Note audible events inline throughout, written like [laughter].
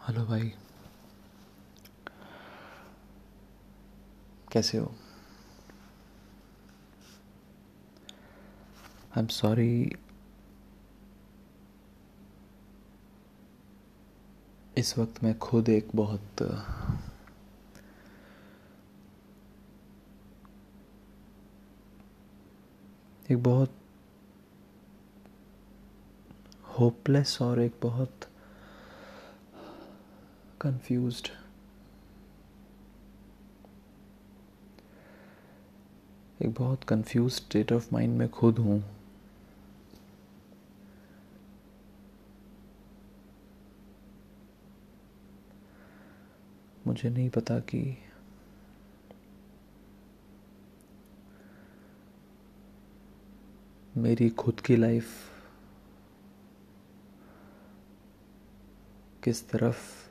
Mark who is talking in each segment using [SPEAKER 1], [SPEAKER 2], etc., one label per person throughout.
[SPEAKER 1] Hello भाई। कैसे हो? आई एम सॉरी इस वक्त मैं खुद एक बहुत एक बहुत होपलेस और एक बहुत कंफ्यूज्ड एक बहुत कंफ्यूज स्टेट ऑफ़ माइंड में खुद हूँ। मुझे नहीं पता कि मेरी खुद की लाइफ किस तरफ़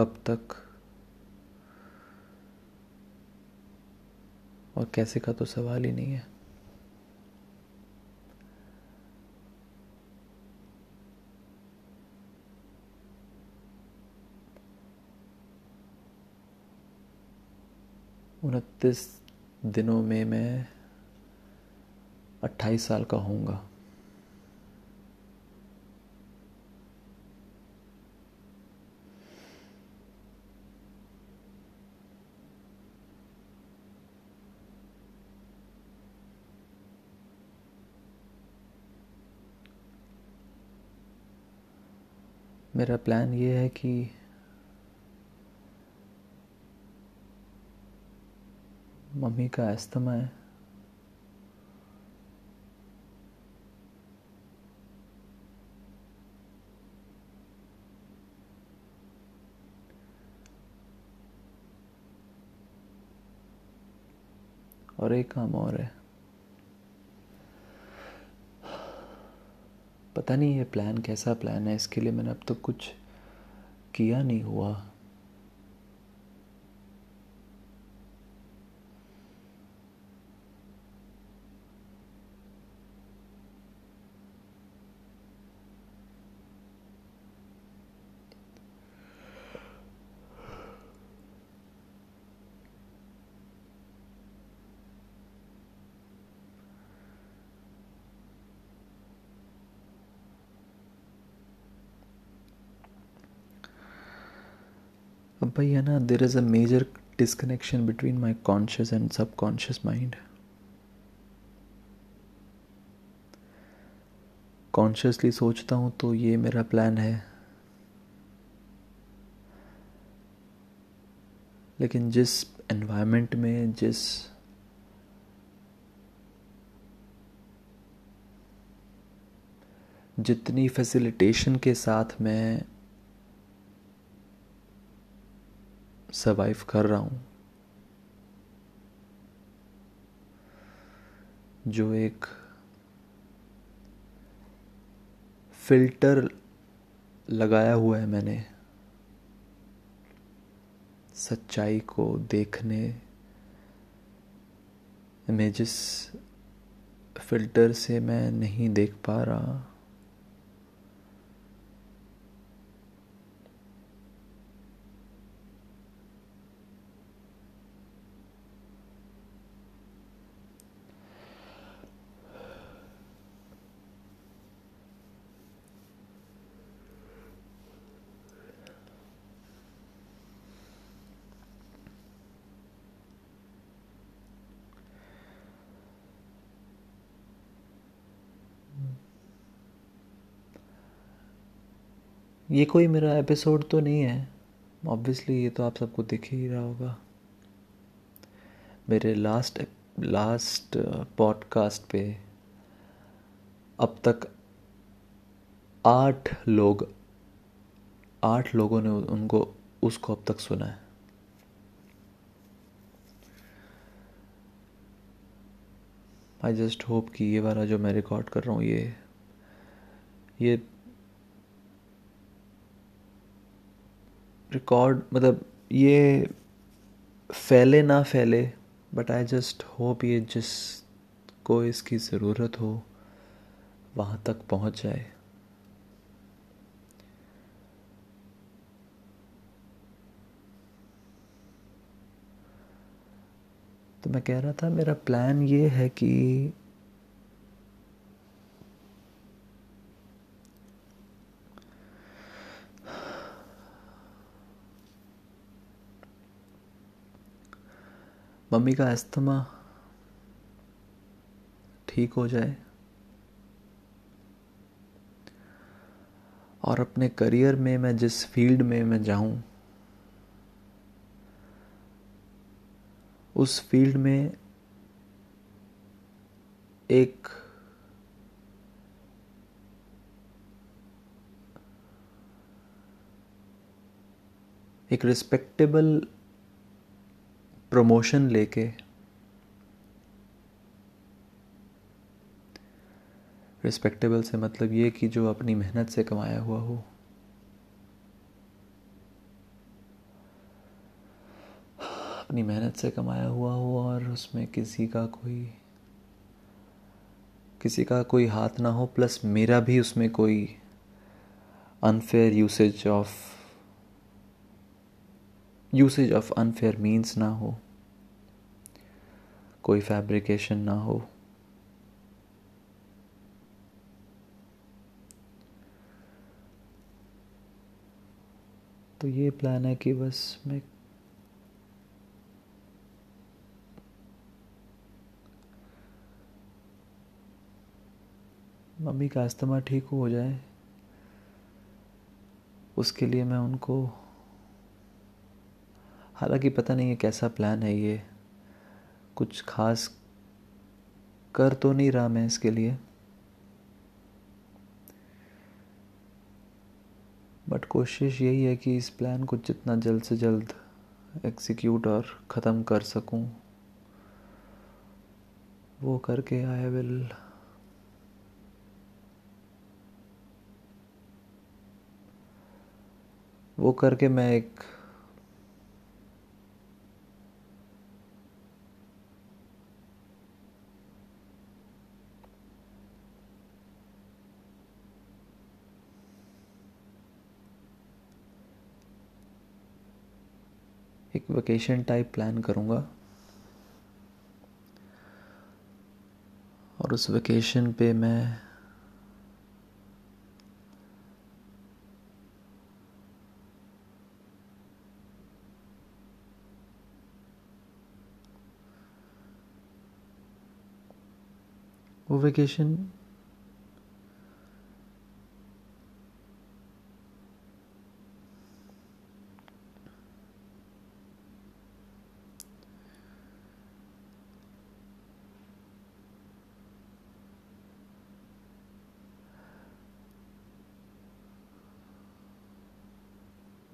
[SPEAKER 1] कब तक? और कैसे का तो सवाल ही नहीं है। उनतीस दिनों में मैं अट्ठाईस साल का होऊँगा। मेरा प्लान ये है कि मम्मी का अस्थमा है। और एक काम और है। पता नहीं ये प्लान कैसा प्लान है, इसके लिए मैंने अब तक तो कुछ किया नहीं हुआ। भाई, है ना there is a major disconnection between my conscious and subconscious mind consciously सोचता हूँ तो ये मेरा प्लान है। लेकिन जिस एनवायरनमेंट में, जिस जितनी फैसिलिटेशन के साथ मैं सरवाइव कर रहा हूँ। जो एक फ़िल्टर लगाया हुआ है मैंने, सच्चाई को देखने में जिस फ़िल्टर से मैं नहीं देख पा रहा। ये कोई मेरा एपिसोड तो नहीं है। ऑब्वियसली ये तो आप सबको दिख ही रहा होगा। मेरे लास्ट लास्ट पॉडकास्ट पे अब तक आठ लोग, आठ लोगों ने उनको, उसको अब तक सुना है। आई जस्ट होप कि ये वाला जो मैं रिकॉर्ड कर रहा हूँ, ये ये रिकॉर्ड मतलब ये फैले ना फैले बट आई जस्ट होप ये जिस को इसकी ज़रूरत हो, वहाँ तक पहुँच जाए। तो मैं कह रहा था, मेरा प्लान ये है कि मम्मी का अस्थमा ठीक हो जाए और अपने करियर में मैं जिस फ़ील्ड में मैं जाऊँ, उस फ़ील्ड में एक एक रिस्पेक्टेबल प्रमोशन लेके। रिस्पेक्टेबल से मतलब ये कि जो अपनी मेहनत से कमाया हुआ हो। अपनी मेहनत से कमाया हुआ हो और उसमें किसी का कोई, किसी का कोई हाथ ना हो प्लस मेरा भी उसमें कोई unfair usage of usage of unfair means ना हो। कोई फैब्रिकेशन ना हो। तो ये प्लान है कि बस मैं मम्मी का अस्थमा ठीक हो जाए, उसके लिए मैं उनको हालाँकि पता नहीं है कैसा प्लान है ये। कुछ खास कर तो नहीं रहा मैं इसके लिए। बट कोशिश यही है कि इस प्लान को जितना जल्द से जल्द एग्जीक्यूट और ख़त्म कर सकूँ। वो करके आई विल वो करके मैं एक वेकेशन टाइप प्लान करूँगा। और उस वेकेशन पे मैं वो वेकेशन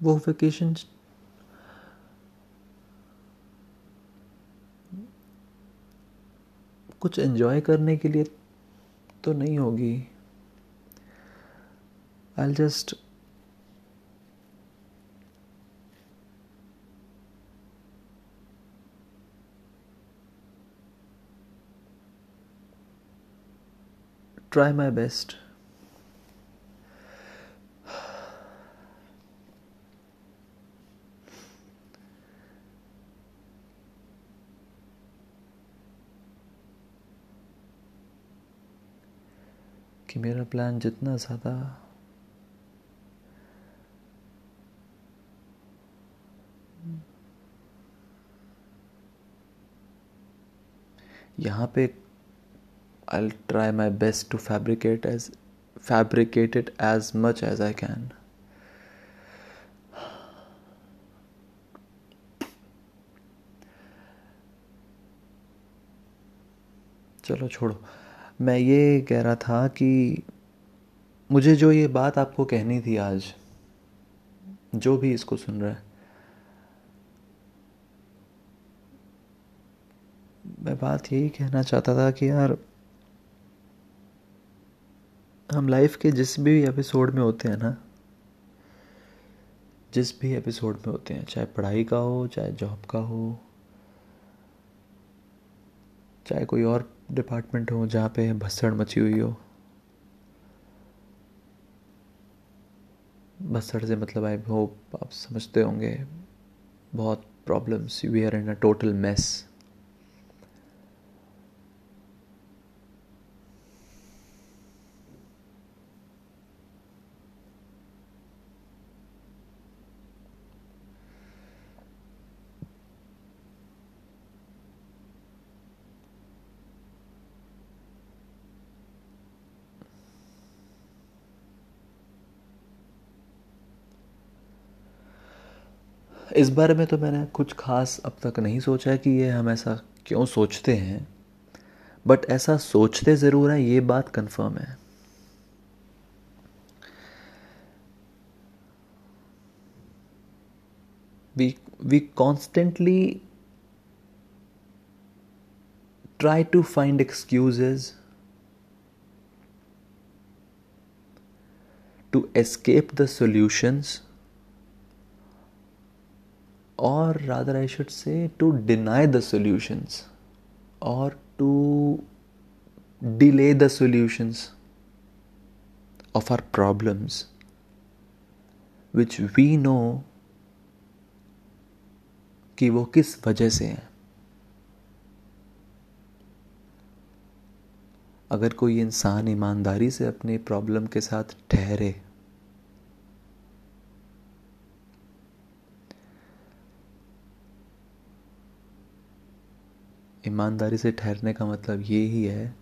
[SPEAKER 1] वो वेकेशन कुछ एंजॉय करने के लिए तो नहीं होगी। I just try my best. मेरा प्लान जितना ज़्यादा यहाँ पे I try my best to fabricate as fabricate it as much as I can चलो छोड़ो। मैं ये कह रहा था कि मुझे जो ये बात आपको कहनी थी आज, जो भी इसको सुन रहा है, मैं बात यही कहना चाहता था कि यार, हम लाइफ के जिस भी एपिसोड में होते हैं ना, जिस भी एपिसोड में होते हैं, चाहे पढ़ाई का हो, चाहे जॉब का हो, चाहे कोई और डिपार्टमेंट हो, जहाँ पे भसड़ मची हुई हो। भसड़ से मतलब आई होप आप समझते होंगे, बहुत problems we are in a total mess इस बारे में तो मैंने कुछ खास अब तक नहीं सोचा कि ये हम ऐसा क्यों सोचते हैं बट ऐसा सोचते ज़रूर हैं, ये बात कंफर्म है। We we constantly try to find excuses to escape the solutions or rather i should say to deny the solutions or to delay the solutions of our problems which we know कि वो किस वजह से हैं अगर कोई इंसान ईमानदारी से अपने प्रॉब्लम के साथ ठहरे ईमानदारी से ठहरने का मतलब ये ही है।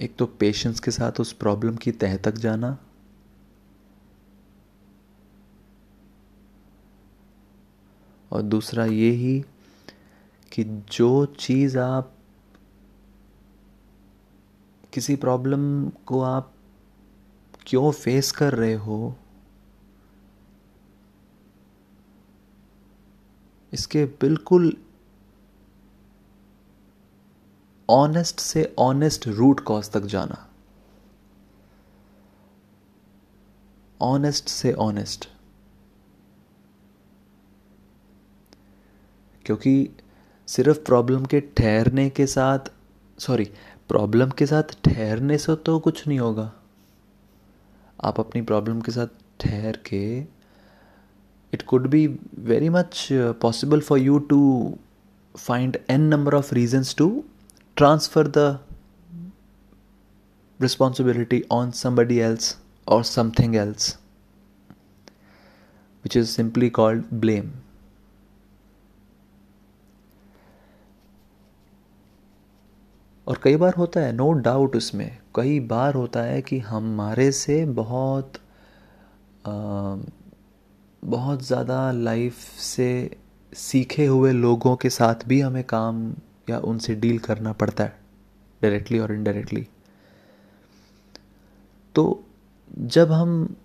[SPEAKER 1] एक तो पेशेंस के साथ उस प्रॉब्लम की तह तक जाना। और दूसरा ये ही कि जो चीज़ आप किसी प्रॉब्लम को आप क्यों फेस कर रहे हो इसके बिल्कुल ऑनेस्ट से ऑनेस्ट रूट कॉज तक जाना। ऑनेस्ट से ऑनेस्ट क्योंकि सिर्फ़ प्रॉब्लम के ठहरने के साथ सॉरी प्रॉब्लम के साथ ठहरने से तो कुछ नहीं होगा। आप अपनी प्रॉब्लम के साथ ठहर के it could be very much possible for you to find an number of reasons to transfer the responsibility on somebody else or something else, which is simply called blame. और कई बार होता है नो डाउट उसमें कई बार होता है कि हमारे से बहुत आ, बहुत ज़्यादा लाइफ से सीखे हुए लोगों के साथ भी हमें काम या उनसे डील करना पड़ता है डायरेक्टली और इनडायरेक्टली तो जब हम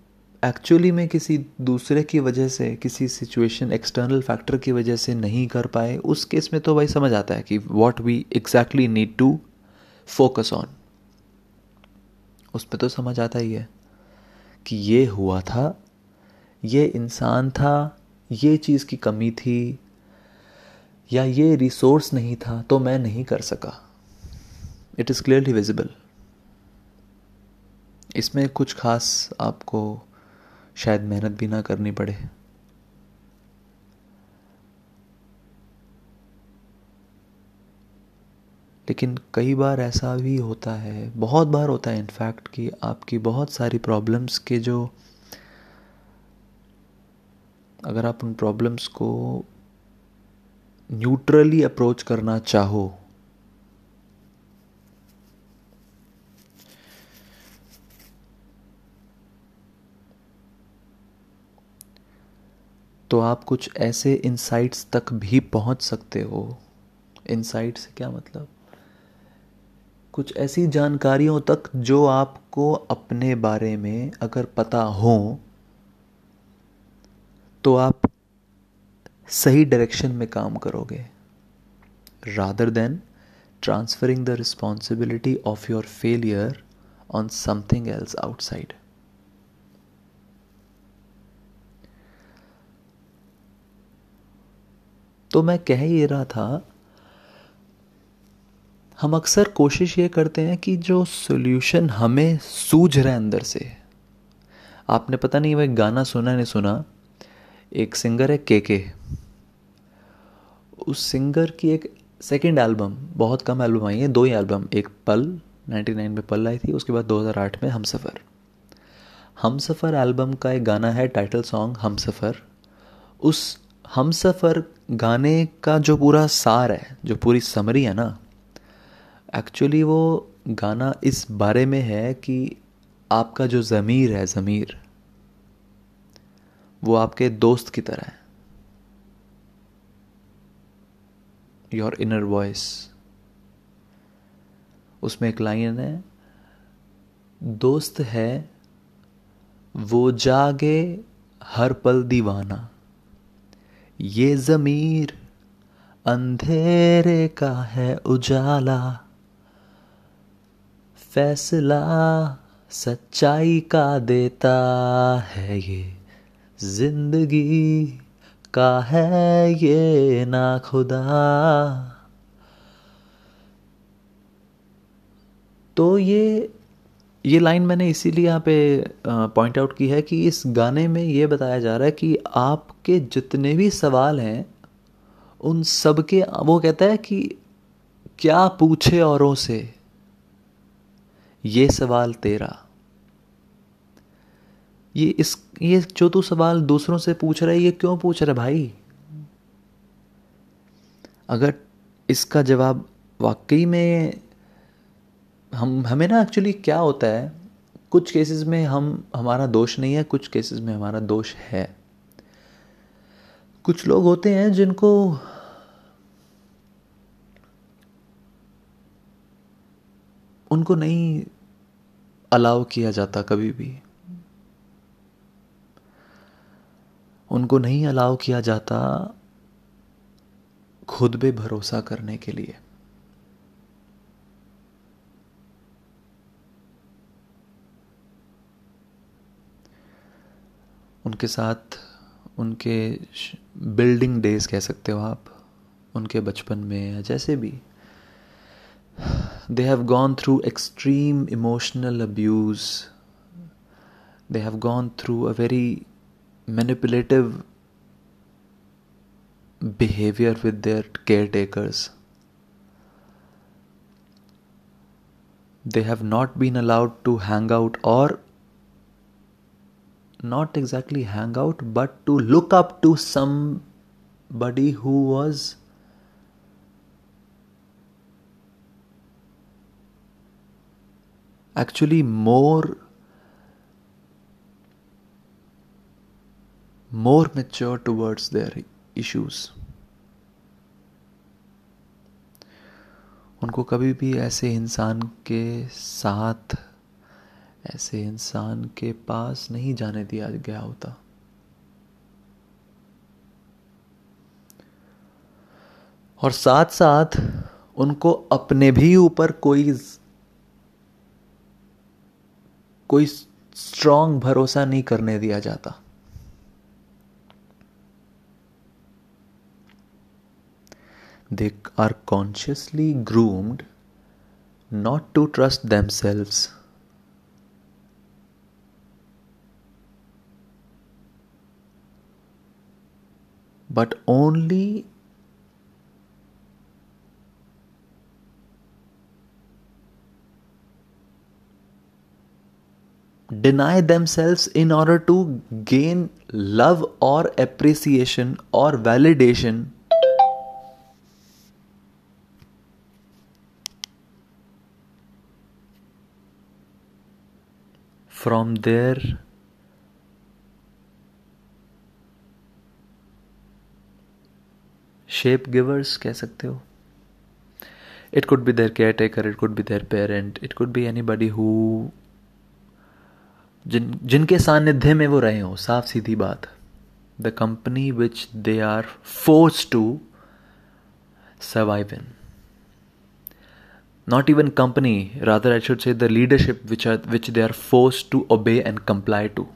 [SPEAKER 1] एक्चुअली में किसी दूसरे की वजह से, किसी सिचुएशन एक्सटर्नल फैक्टर की वजह से नहीं कर पाए, उस केस में तो भाई समझ आता है कि what we exactly need to focus on उसमें तो समझ आता ही है कि ये हुआ था ये इंसान था, ये चीज़ की कमी थी, या ये रिसोर्स नहीं था तो मैं नहीं कर सका। इट इज़ क्लियरली विजिबल इसमें कुछ खास आपको शायद मेहनत भी ना करनी पड़े। लेकिन कई बार ऐसा भी होता है, बहुत बार होता है इनफैक्ट कि आपकी बहुत सारी प्रॉब्लम्स के जो अगर आप उन प्रॉब्लम्स को न्यूट्रली अप्रोच करना चाहो तो आप कुछ ऐसे इंसाइट्स तक भी पहुँच सकते हो। इनसाइट से क्या मतलब? कुछ ऐसी जानकारियों तक जो आपको अपने बारे में अगर पता हो तो आप सही डायरेक्शन में काम करोगे rather than transferring the responsibility of your failure on something else outside तो मैं कह ही रहा था, हम अक्सर कोशिश ये करते हैं कि जो सोल्यूशन हमें सूझ रहा है अंदर से, आपने पता नहीं वह गाना सुना नहीं सुना एक सिंगर है के के उस सिंगर की एक सेकेंड एल्बम बहुत कम एल्बम आई है, दो ही एल्बम एक पल 99 में पल आई थी, उसके बाद 2008 में हम सफ़र। हम सफ़र एल्बम का एक गाना है टाइटल सॉन्ग हम सफ़र। उस हम सफ़र गाने का जो पूरा सार है, जो पूरी समरी है ना एक्चुअली वो गाना इस बारे में है कि आपका जो ज़मीर है, ज़मीर वो आपके दोस्त की तरह है। योर इनर वॉइस उसमें एक लाइन है, दोस्त है, वो जागे हर पल दीवाना। ये जमीर अंधेरे का है उजाला। फैसला सच्चाई का देता है ये। ज़िंदगी का है ये ना खुदा। तो ये ये लाइन मैंने इसीलिए यहाँ पे पॉइंट आउट की है कि इस गाने में ये बताया जा रहा है कि आपके जितने भी सवाल हैं, उन सब के वो कहता है कि क्या पूछे औरों से, ये सवाल तेरा। ये इस, ये जो तू सवाल दूसरों से पूछ रहा है, ये क्यों पूछ रहा है भाई? अगर इसका जवाब वाकई में हम, हमें ना एक्चुअली क्या होता है, कुछ केसेस में हम, हमारा दोष नहीं है, कुछ केसेस में हमारा दोष है। कुछ लोग होते हैं जिनको उनको नहीं अलाउ किया जाता कभी भी। उनको नहीं अलाउ किया जाता खुद पे भरोसा करने के लिए। उनके साथ, उनके बिल्डिंग डेज़ कह सकते हो आप, उनके बचपन में या जैसे भी they have gone through extreme emotional abuse they have gone through a very manipulative behavior with their caretakers. They have not been allowed to hang out or not exactly hang out but to look up to somebody who was actually more more mature towards their issues. उनको कभी भी ऐसे इंसान के साथ, ऐसे इंसान के पास नहीं जाने दिया गया होता। और साथ साथ उनको अपने भी ऊपर कोई कोई स्ट्रांग भरोसा नहीं करने दिया जाता। They are consciously groomed not to trust themselves. But only deny themselves in order to gain love or appreciation or validation from their shape givers कह सकते हो it could be their caretaker it could be their parent it could be anybody who जिन जिनके सानिध्य में वो रहे हो साफ़ सीधी बात the company which they are forced to survive in not even company rather I should say the leadership which are which they are forced to obey and comply to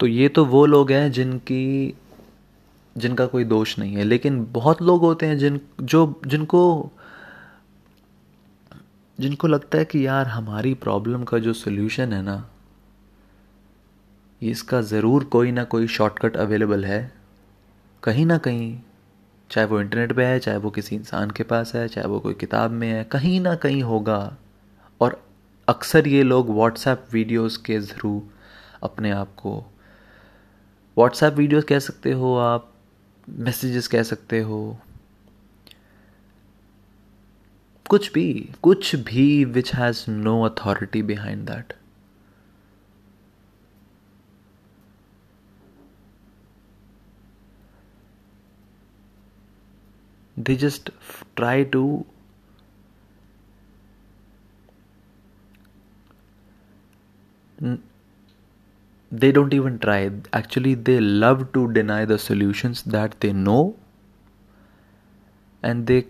[SPEAKER 1] तो ये तो वो लोग हैं जिनकी, जिनका कोई दोष नहीं है, लेकिन बहुत लोग होते हैं जिन, जो, जिनको जिनको लगता है कि यार हमारी प्रॉब्लम का जो सोल्यूशन है ना इसका ज़रूर कोई ना कोई शॉर्टकट अवेलेबल है। कहीं ना कहीं, चाहे वो इंटरनेट पे है, चाहे वो किसी इंसान के पास है, चाहे वो कोई किताब में है, कहीं ना कहीं होगा। और अक्सर ये लोग व्हाट्सएप वीडियोस के थ्रू अपने आप को व्हाट्सएप वीडियोस कह सकते हो आप मैसेजेस कह सकते हो कुछ भी कुछ भी which has no authority behind that they just try to they don't even try actually they love to deny the solutions that they know and they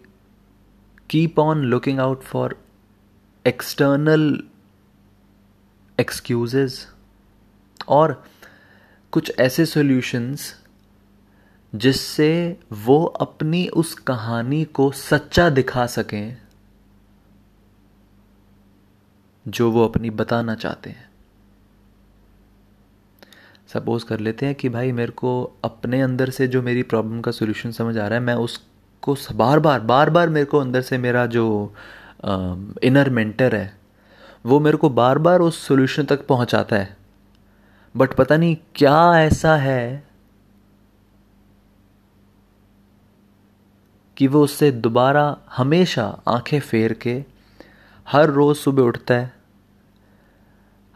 [SPEAKER 1] keep on looking out for external excuses और कुछ ऐसे solutions जिससे वो अपनी उस कहानी को सच्चा दिखा सकें जो वो अपनी बताना चाहते हैं। सपोज़ कर लेते हैं कि भाई मेरे को अपने अंदर से जो मेरी प्रॉब्लम का सोल्यूशन समझ आ रहा है, मैं उसको बार बार बार बार मेरे को अंदर से मेरा जो इनर मेंटर है, वो मेरे को बार बार उस सोल्यूशन तक पहुंचाता है। बट पता नहीं क्या ऐसा है कि वो उससे दोबारा हमेशा आँखें फेर के हर रोज़ सुबह उठता है,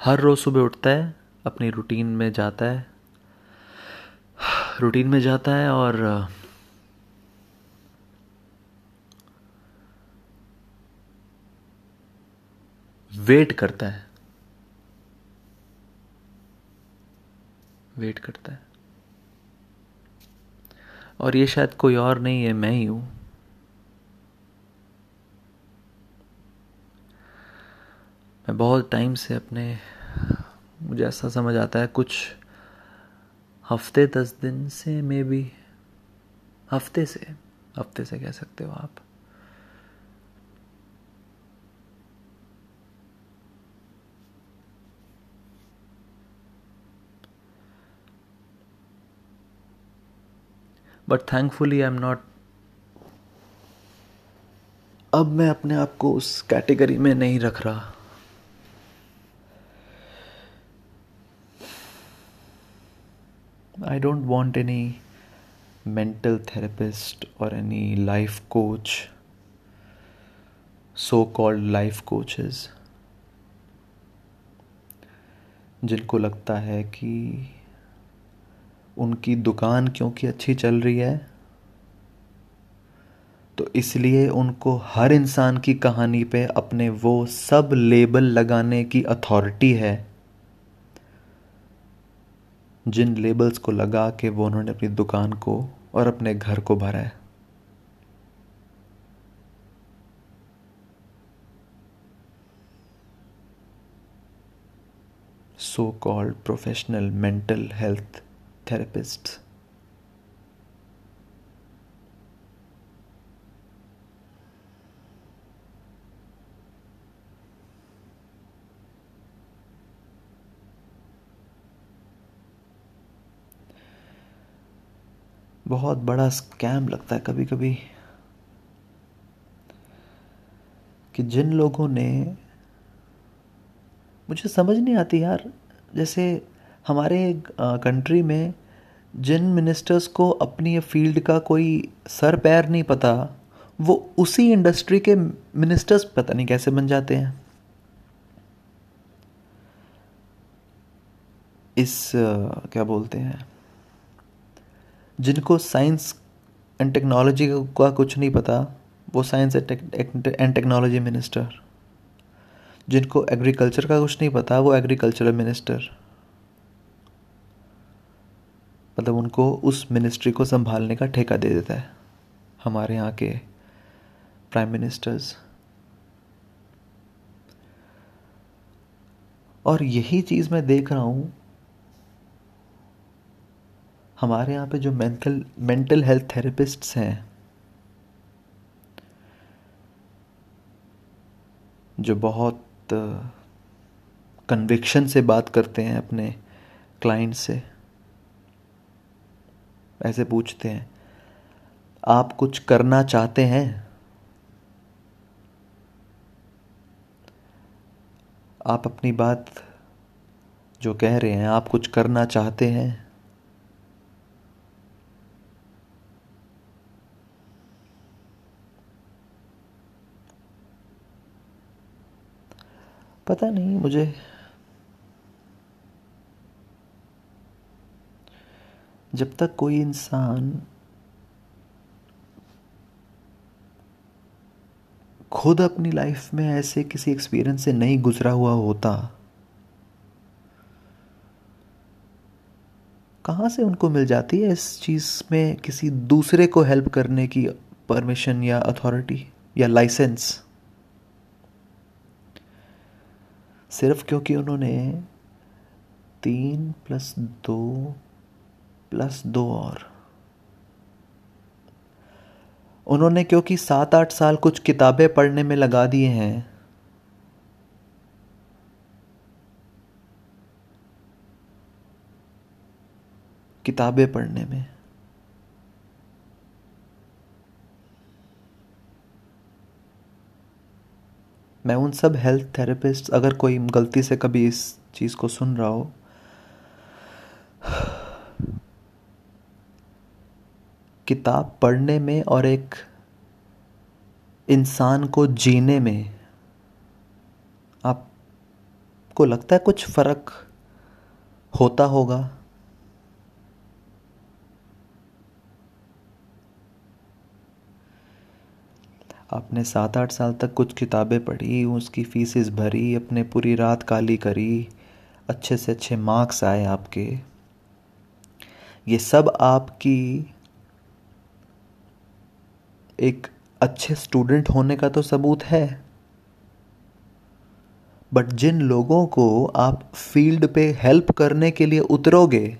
[SPEAKER 1] हर रोज़ सुबह उठता है, अपनी रूटीन में जाता है रूटीन में जाता है और वेट करता है। वेट करता है। और ये शायद कोई और नहीं है, मैं ही हूँ। मैं बहुत टाइम से अपने, मुझे ऐसा समझ आता है, कुछ हफ़्ते दस दिन से मे बी हफ़्ते से हफ़्ते से कह सकते हो आप। But thankfully I am not अब मैं अपने आप को उस कैटेगरी में नहीं रख रहा। I don't want any mental therapist और any life coach so called life coaches जिनको लगता है कि उनकी दुकान क्योंकि अच्छी चल रही है? तो इसलिए उनको हर इंसान की कहानी पे अपने वो सब लेबल लगाने की अथॉरिटी है, जिन लेबल्स को लगा के वो उन्होंने अपनी दुकान को और अपने घर को भरा है। So called professional mental health therapists. बहुत बड़ा स्कैम लगता है कभी कभी कि जिन लोगों ने, मुझे समझ नहीं आती यार, जैसे हमारे कंट्री में जिन मिनिस्टर्स को अपनी फ़ील्ड का कोई सर पैर नहीं पता, वो उसी इंडस्ट्री के मिनिस्टर्स पता नहीं कैसे बन जाते हैं। इस क्या बोलते हैं, जिनको साइंस एंड टेक्नोलॉजी का कुछ नहीं पता, वो साइंस एंड टेक्नोलॉजी मिनिस्टर जिनको एग्रीकल्चर का कुछ नहीं पता, वो एग्रीकल्चरल मिनिस्टर मतलब उनको उस मिनिस्ट्री को संभालने का ठेका दे देता है। हमारे यहाँ के प्राइम मिनिस्टर्स और यही चीज़ मैं देख रहा हूँ। हमारे यहाँ पे जो मेंटल मेंटल हेल्थ थेरेपिस्ट्स हैं, जो बहुत कन्विक्शन से बात करते हैं अपने क्लाइंट से। ऐसे पूछते हैं, आप कुछ करना चाहते हैं? आप अपनी बात जो कह रहे हैं, आप कुछ करना चाहते हैं? पता नहीं, मुझे जब तक कोई इंसान खुद अपनी लाइफ में ऐसे किसी एक्सपीरियंस से नहीं गुजरा हुआ होता, कहाँ से उनको मिल जाती है इस चीज़ में किसी दूसरे को हेल्प करने की परमिशन या अथॉरिटी या लाइसेंस सिर्फ़ क्योंकि उन्होंने तीन प्लस दो प्लस दो और। उन्होंने क्योंकि सात आठ साल कुछ किताबें पढ़ने में लगा दिए हैं। किताबें पढ़ने में। मैं उन सब हेल्थ थेरेपिस्ट अगर कोई गलती से कभी इस चीज़ को सुन रहा हो किताब पढ़ने में और एक इंसान को जीने में आपको लगता है कुछ फ़र्क होता होगा? आपने सात आठ साल तक कुछ किताबें पढ़ी, उसकी फीसिस भरी, अपने पूरी रात काली करी, अच्छे से अच्छे मार्क्स आए आपके। ये सब आपकी एक अच्छे स्टूडेंट होने का तो सबूत है। बट जिन लोगों को आप फ़ील्ड पे हेल्प करने के लिए उतरोगे,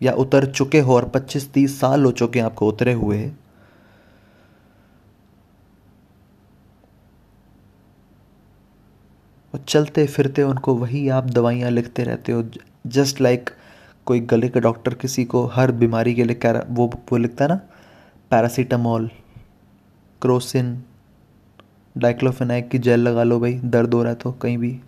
[SPEAKER 1] या उतर चुके हो और 25-30 साल हो चुके हैं आपको उतरे हुए और चलते फिरते उनको वही आप दवाइयाँ लिखते रहते हो। जस्ट लाइक like कोई गले का डॉक्टर किसी को हर बीमारी के लिए कह वो वो लिखता है ना पैरासीटामोल क्रोसिन डाइक्लोफेनाइक की जेल लगा लो भाई, दर्द हो रहा है तो कहीं भी।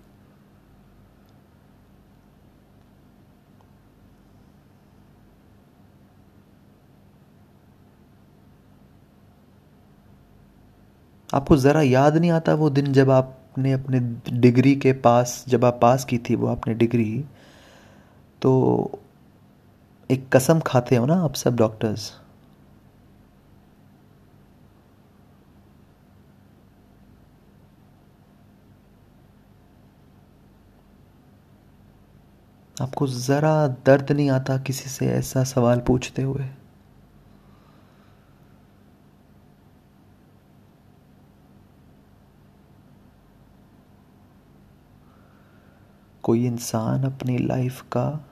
[SPEAKER 1] आपको ज़रा याद नहीं आता वो दिन जब आपने अपने डिग्री के पास, जब आप पास की थी वो आपने डिग्री तो एक कसम खाते हो ना आप सब डॉक्टर्स? आपको ज़रा दर्द नहीं आता किसी से ऐसा सवाल पूछते हुए? कोई इंसान अपनी लाइफ का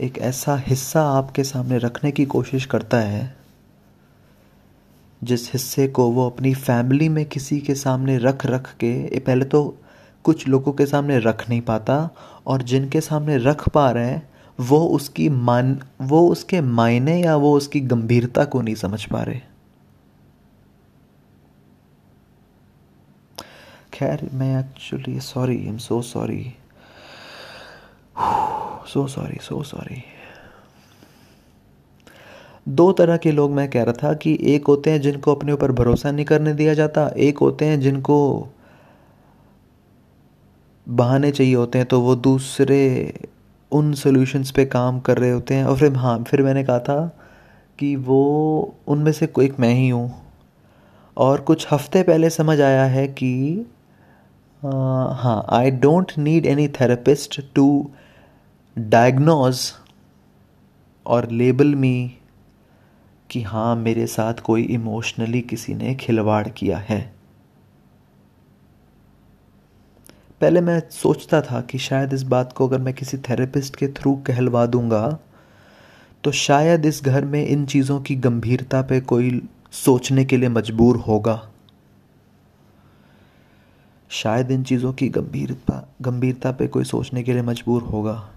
[SPEAKER 1] एक ऐसा हिस्सा आपके सामने रखने की कोशिश करता है, जिस हिस्से को वो अपनी फैमिली में किसी के सामने रख रख के पहले तो कुछ लोगों के सामने रख नहीं पाता और जिनके सामने रख पा रहे हैं, वो उसकी मान, वो उसके मायने या वो उसकी गंभीरता को नहीं समझ पा रहे। खैर, मैं actually sorry I am so sorry so sorry so sorry दो तरह के लोग मैं कह रहा था कि एक होते हैं जिनको अपने ऊपर भरोसा नहीं करने दिया जाता, एक होते हैं जिनको बहाने चाहिए होते हैं तो वो दूसरे उन सॉल्यूशंस पे काम कर रहे होते हैं। और फिर हाँ फिर मैंने कहा था कि वो उनमें से कोई मैं ही हूँ। और कुछ हफ़्ते पहले समझ आया है कि आ, हाँ I don't need any therapist to diagnose और लेबल मी कि हाँ मेरे साथ कोई इमोशनली किसी ने खिलवाड़ किया है। पहले मैं सोचता था कि शायद इस बात को अगर मैं किसी थेरेपिस्ट के थ्रू कहलवा दूँगा तो शायद इस घर में इन चीज़ों की गंभीरता पे कोई सोचने के लिए मजबूर होगा। शायद इन चीज़ों की गंभीरता गंभीरता पे कोई सोचने के लिए मजबूर होगा।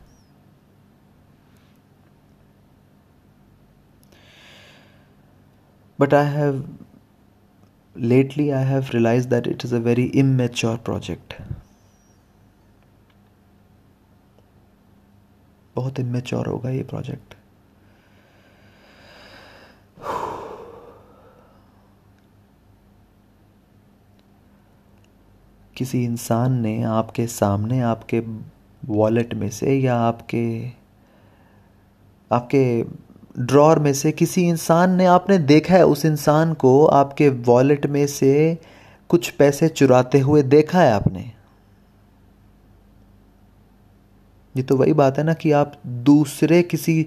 [SPEAKER 1] But I have lately i have realized that it is a very immature project बहुत इमेच्योर होगा ये प्रोजेक्ट किसी इंसान ने आपके सामने, आपके वॉलेट में से या आपके आपके ड्रॉर में से किसी इंसान ने, आपने देखा है उस इंसान को आपके वॉलेट में से कुछ पैसे चुराते हुए देखा है आपने? ये तो वही बात है ना कि आप दूसरे किसी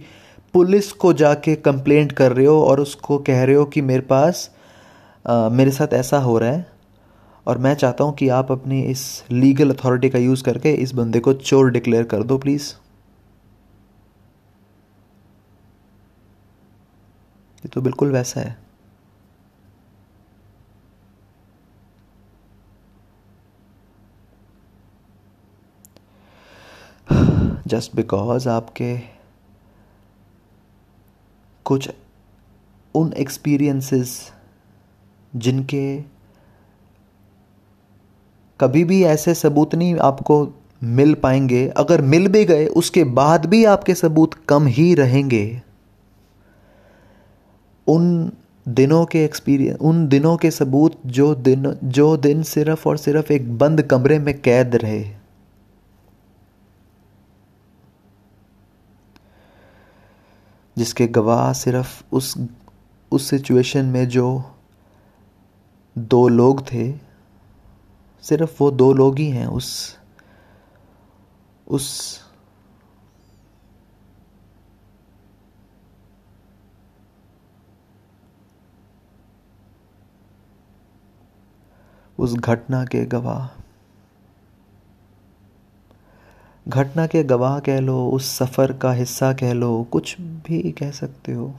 [SPEAKER 1] पुलिस को जाके कंप्लेंट कर रहे हो और उसको कह रहे हो कि मेरे पास आ, मेरे साथ ऐसा हो रहा है और मैं चाहता हूँ कि आप अपनी इस लीगल अथॉरिटी का यूज़ करके इस बंदे को चोर डिक्लेयर कर दो प्लीज़ ये तो बिल्कुल वैसा है। जस्ट बिकॉज़ आपके कुछ उन एक्सपीरियंसेस जिनके कभी भी ऐसे सबूत नहीं आपको मिल पाएँगे, अगर मिल भी गए, उसके बाद भी आपके सबूत कम ही रहेंगे। उन दिनों के एक्सपीरियंस उन दिनों के सबूत जो दिन जो दिन सिर्फ़ और सिर्फ़ एक बंद कमरे में कैद रहे। जिसके गवाह सिर्फ़ उस उस सिचुएशन में जो दो लोग थे, सिर्फ़ वो दो लोग ही हैं उस उस उस घटना के गवाह। घटना के गवाह कह लो, उस सफ़र का हिस्सा कह लो, कुछ भी कह सकते हो।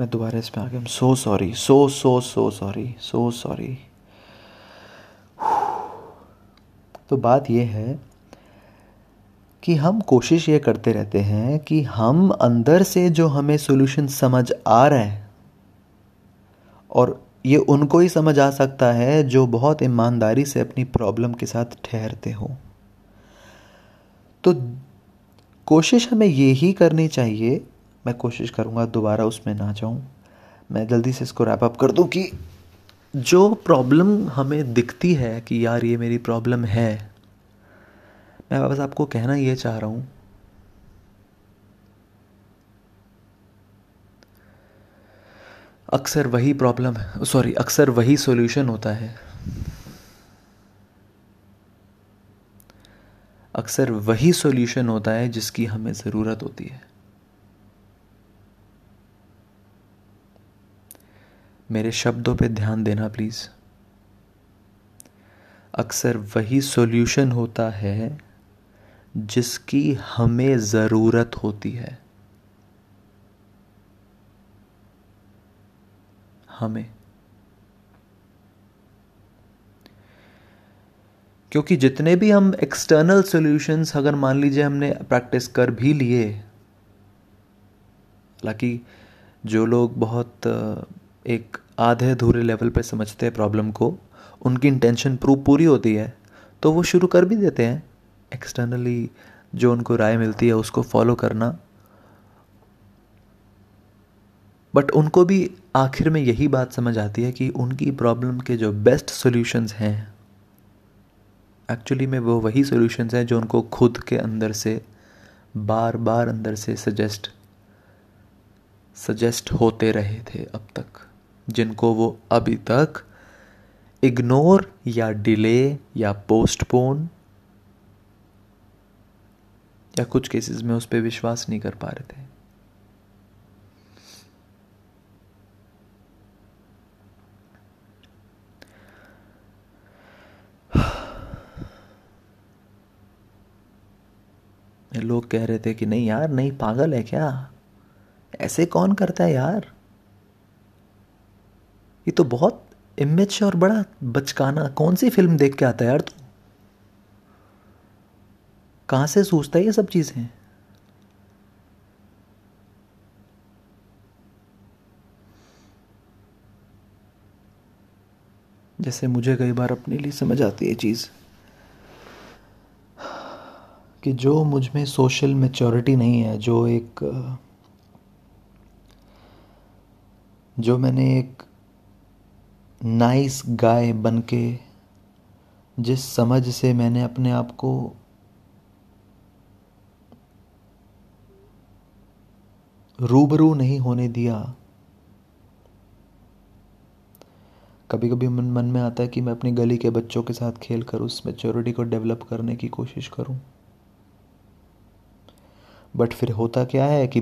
[SPEAKER 1] मैं दोबारा इस पर आ गया am so sorry so so so sorry so sorry तो बात यह है कि हम कोशिश ये करते रहते हैं कि हम अंदर से जो हमें सोल्यूशन समझ आ रहा है, और ये उनको ही समझ आ सकता है जो बहुत ईमानदारी से अपनी प्रॉब्लम के साथ ठहरते हो। तो कोशिश हमें ये ही करनी चाहिए मैं कोशिश करूँगा दोबारा उसमें ना जाऊँ। मैं जल्दी से इसको रैप अप कर दूँ कि जो प्रॉब्लम हमें दिखती है कि यार ये मेरी प्रॉब्लम है, मैं बस आपको कहना ये चाह रहा हूँ, अक्सर वही प्रॉब्लम सॉरी अक्सर वही सॉल्यूशन होता है। अक्सर वही सॉल्यूशन होता है जिसकी हमें ज़रूरत होती है। मेरे शब्दों पे ध्यान देना प्लीज़। अक्सर वही सॉल्यूशन होता है जिसकी हमें ज़रूरत होती है। हमें। क्योंकि जितने भी हम एक्सटर्नल सॉल्यूशंस अगर मान लीजिए हमने प्रैक्टिस कर भी लिए, हालाँकि जो लोग बहुत एक आधे अधूरे लेवल पे समझते हैं प्रॉब्लम को, उनकी इंटेंशन प्रूव पूरी होती है तो वो शुरू कर भी देते हैं। एक्सटर्नली जो उनको राय मिलती है उसको फॉलो करना। बट उनको भी आखिर में यही बात समझ आती है कि उनकी प्रॉब्लम के जो बेस्ट सॉल्यूशंस हैं एक्चुअली में वो वही सॉल्यूशंस हैं जो उनको खुद के अंदर से बार बार अंदर से सजेस्ट सजेस्ट होते रहे थे अब तक। जिनको वो अभी तक इग्नोर या डिले या पोस्टपोन या कुछ केसेस में उस पर विश्वास नहीं कर पा रहे थे। [sighs] लोग कह रहे थे कि नहीं यार, नहीं पागल है क्या? ऐसे कौन करता है यार? ये तो बहुत इमेज और बड़ा बचकाना, कौन सी फ़िल्म देख के आता है यार तू? कहाँ से सोचता है ये सब चीज़ें? जैसे मुझे कई बार अपने लिए समझ आती है चीज़ कि जो मुझमें सोशल मेचोरिटी नहीं है, जो एक, जो मैंने एक नाइस गाय बन के जिस समझ से मैंने अपने आप को रूबरू नहीं होने दिया कभी कभी मन मन में आता है कि मैं अपनी गली के बच्चों के साथ खेल कर, उस मेच्योरिटी को डेवलप करने की कोशिश करूँ। बट फिर होता क्या है कि